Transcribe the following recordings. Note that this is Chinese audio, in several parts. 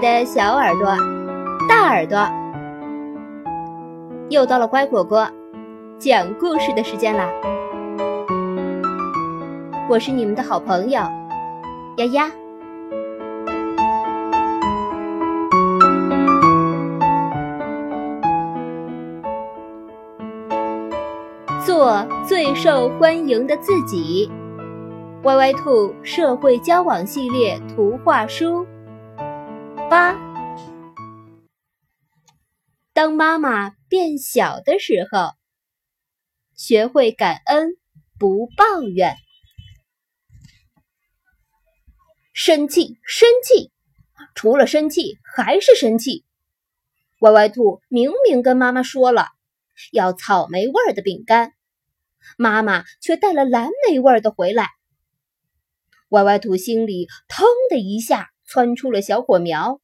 的小耳朵、大耳朵，又到了乖果果讲故事的时间啦！我是你们的好朋友丫丫。做最受欢迎的自己。歪歪兔社会交往系列图画书八。当妈妈变小的时候，学会感恩，不抱怨。生气，生气，除了生气还是生气。歪歪兔明明跟妈妈说了要草莓味儿的饼干，妈妈却带了蓝莓味儿的回来。歪歪兔心里腾的一下窜出了小火苗，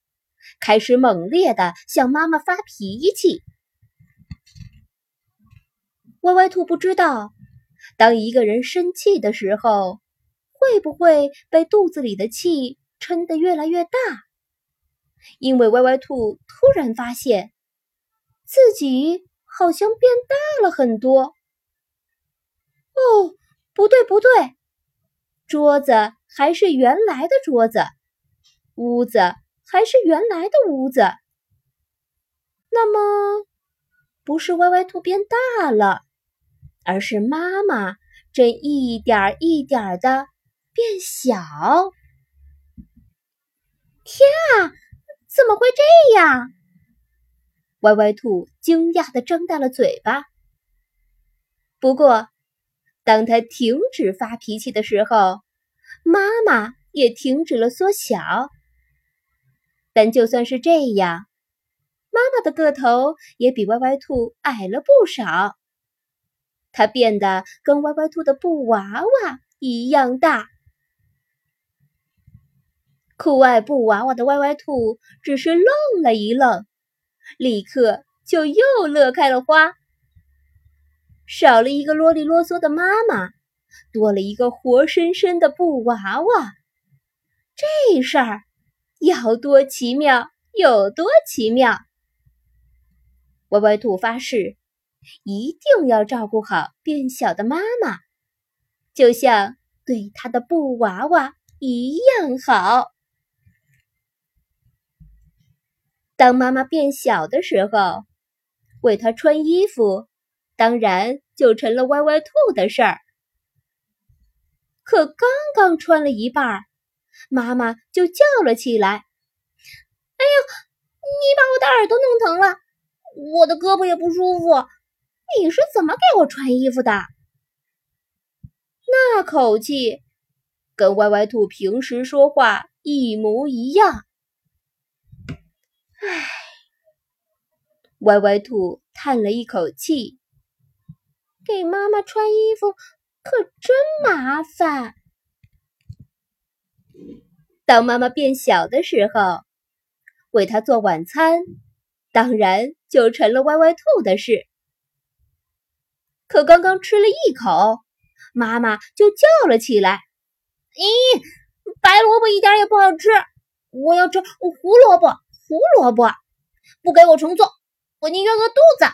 开始猛烈的向妈妈发脾气。歪歪兔不知道，当一个人生气的时候，会不会被肚子里的气撑得越来越大？因为歪歪兔突然发现自己好像变大了很多。哦，不对，不对。桌子还是原来的桌子，屋子还是原来的屋子。那么，不是歪歪兔变大了，而是妈妈正一点一点的变小。天啊，怎么会这样？歪歪兔惊讶的张大了嘴巴。不过。当他停止发脾气的时候，妈妈也停止了缩小。但就算是这样，妈妈的个头也比歪歪兔矮了不少。它变得跟歪歪兔的布娃娃一样大。酷爱布娃娃的歪歪兔只是愣了一愣，立刻就又乐开了花。少了一个啰里啰嗦的妈妈，多了一个活生生的布娃娃，这事儿要多奇妙有多奇妙！歪歪兔发誓，一定要照顾好变小的妈妈，就像对他的布娃娃一样好。当妈妈变小的时候，为她穿衣服。当然就成了歪歪兔的事儿。可刚刚穿了一半儿，妈妈就叫了起来：“哎呀，你把我的耳朵弄疼了，我的胳膊也不舒服。你是怎么给我穿衣服的？”那口气跟歪歪兔平时说话一模一样。唉，歪歪兔叹了一口气。给妈妈穿衣服可真麻烦。当妈妈变小的时候，为她做晚餐，当然就成了歪歪兔的事。可刚刚吃了一口，妈妈就叫了起来：“咦，白萝卜一点也不好吃，我要吃胡萝卜！胡萝卜，不给我重做，我宁愿饿肚子。”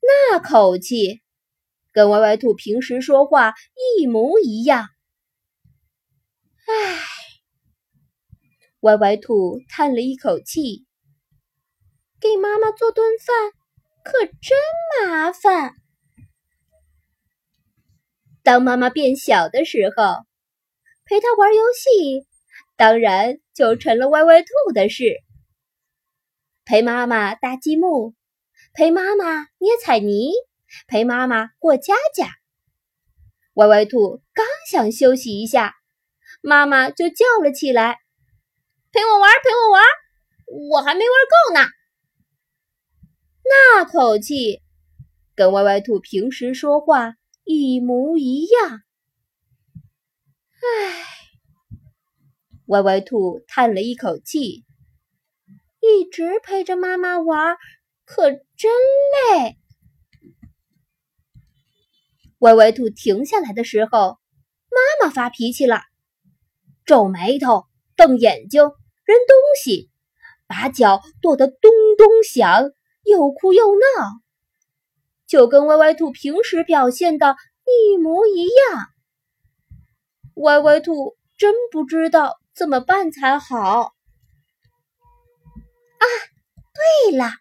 那口气，跟歪歪兔平时说话一模一样。唉，歪歪兔叹了一口气，给妈妈做顿饭可真麻烦。当妈妈变小的时候，陪她玩游戏，当然就成了歪歪兔的事。陪妈妈搭积木。陪妈妈捏彩泥，陪妈妈过家家。歪歪兔刚想休息一下，妈妈就叫了起来：“陪我玩，陪我玩，我还没玩够呢。”那口气跟歪歪兔平时说话一模一样。唉，歪歪兔叹了一口气，一直陪着妈妈玩。可真累！歪歪兔停下来的时候，妈妈发脾气了，皱眉头、瞪眼睛，扔东西，把脚跺得咚咚响，又哭又闹，就跟歪歪兔平时表现的一模一样。歪歪兔真不知道怎么办才好。啊，对了，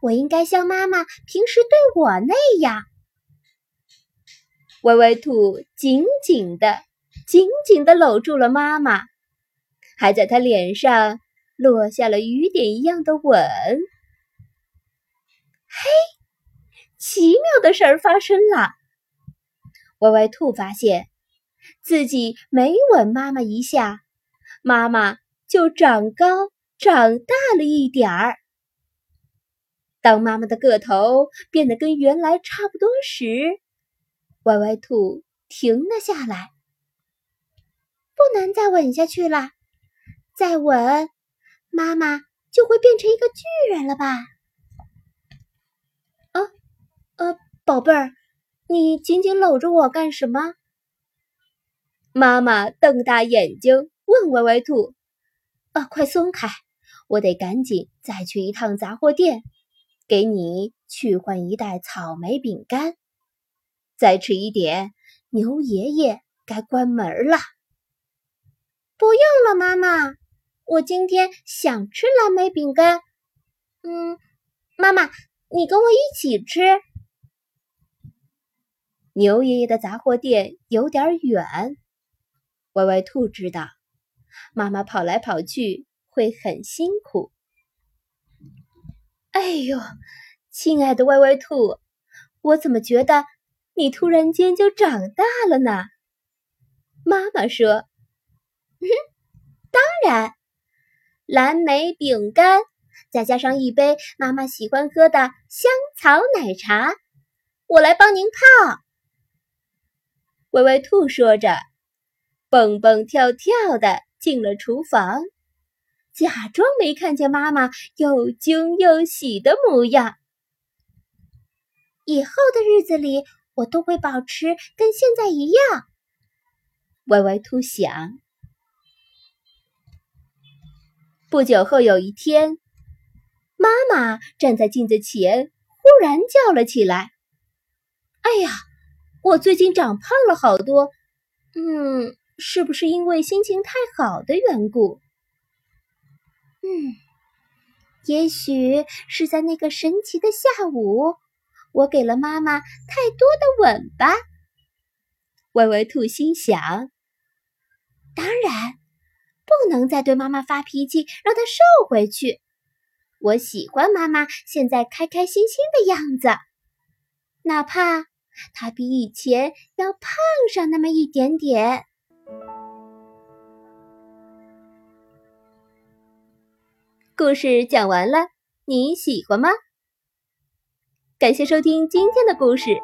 我应该像妈妈平时对我那样。歪歪兔紧紧的、紧紧的搂住了妈妈，还在她脸上落下了雨点一样的吻。嘿，奇妙的事儿发生了！歪歪兔发现自己每吻妈妈一下，妈妈就长高、长大了一点儿。当妈妈的个头变得跟原来差不多时，歪歪兔停了下来，不能再吻下去了。再吻，妈妈就会变成一个巨人了吧？啊，呃，宝贝儿，你紧紧搂着我干什么？妈妈瞪大眼睛问歪歪兔：“啊，快松开！我得赶紧再去一趟杂货店，给你去换一袋草莓饼干。”再迟一点，牛爷爷该关门了。不用了，妈妈，我今天想吃蓝莓饼干。嗯，妈妈，你跟我一起吃。牛爷爷的杂货店有点远，歪歪兔知道，妈妈跑来跑去会很辛苦。哎呦，亲爱的歪歪兔，我怎么觉得？你突然间就长大了呢，妈妈说：“然，蓝莓饼干，再加上一杯妈妈喜欢喝的香草奶茶，我来帮您泡。”歪歪兔说着，蹦蹦跳跳的进了厨房，假装没看见妈妈又惊又喜的模样。以后的日子里。我都会保持跟现在一样。歪歪兔想。不久后，有一天，妈妈站在镜子前，忽然叫了起来：“哎呀，我最近长胖了好多。嗯，是不是因为心情太好的缘故？嗯，也许是在那个神奇的下午。”我给了妈妈太多的吻吧，歪歪兔心想。当然，不能再对妈妈发脾气，让她瘦回去。我喜欢妈妈现在开开心心的样子，哪怕她比以前要胖上那么一点点。故事讲完了，你喜欢吗？感谢收听今天的故事，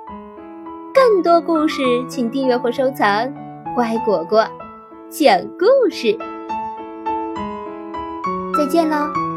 更多故事请订阅或收藏。乖果果讲故事，再见了。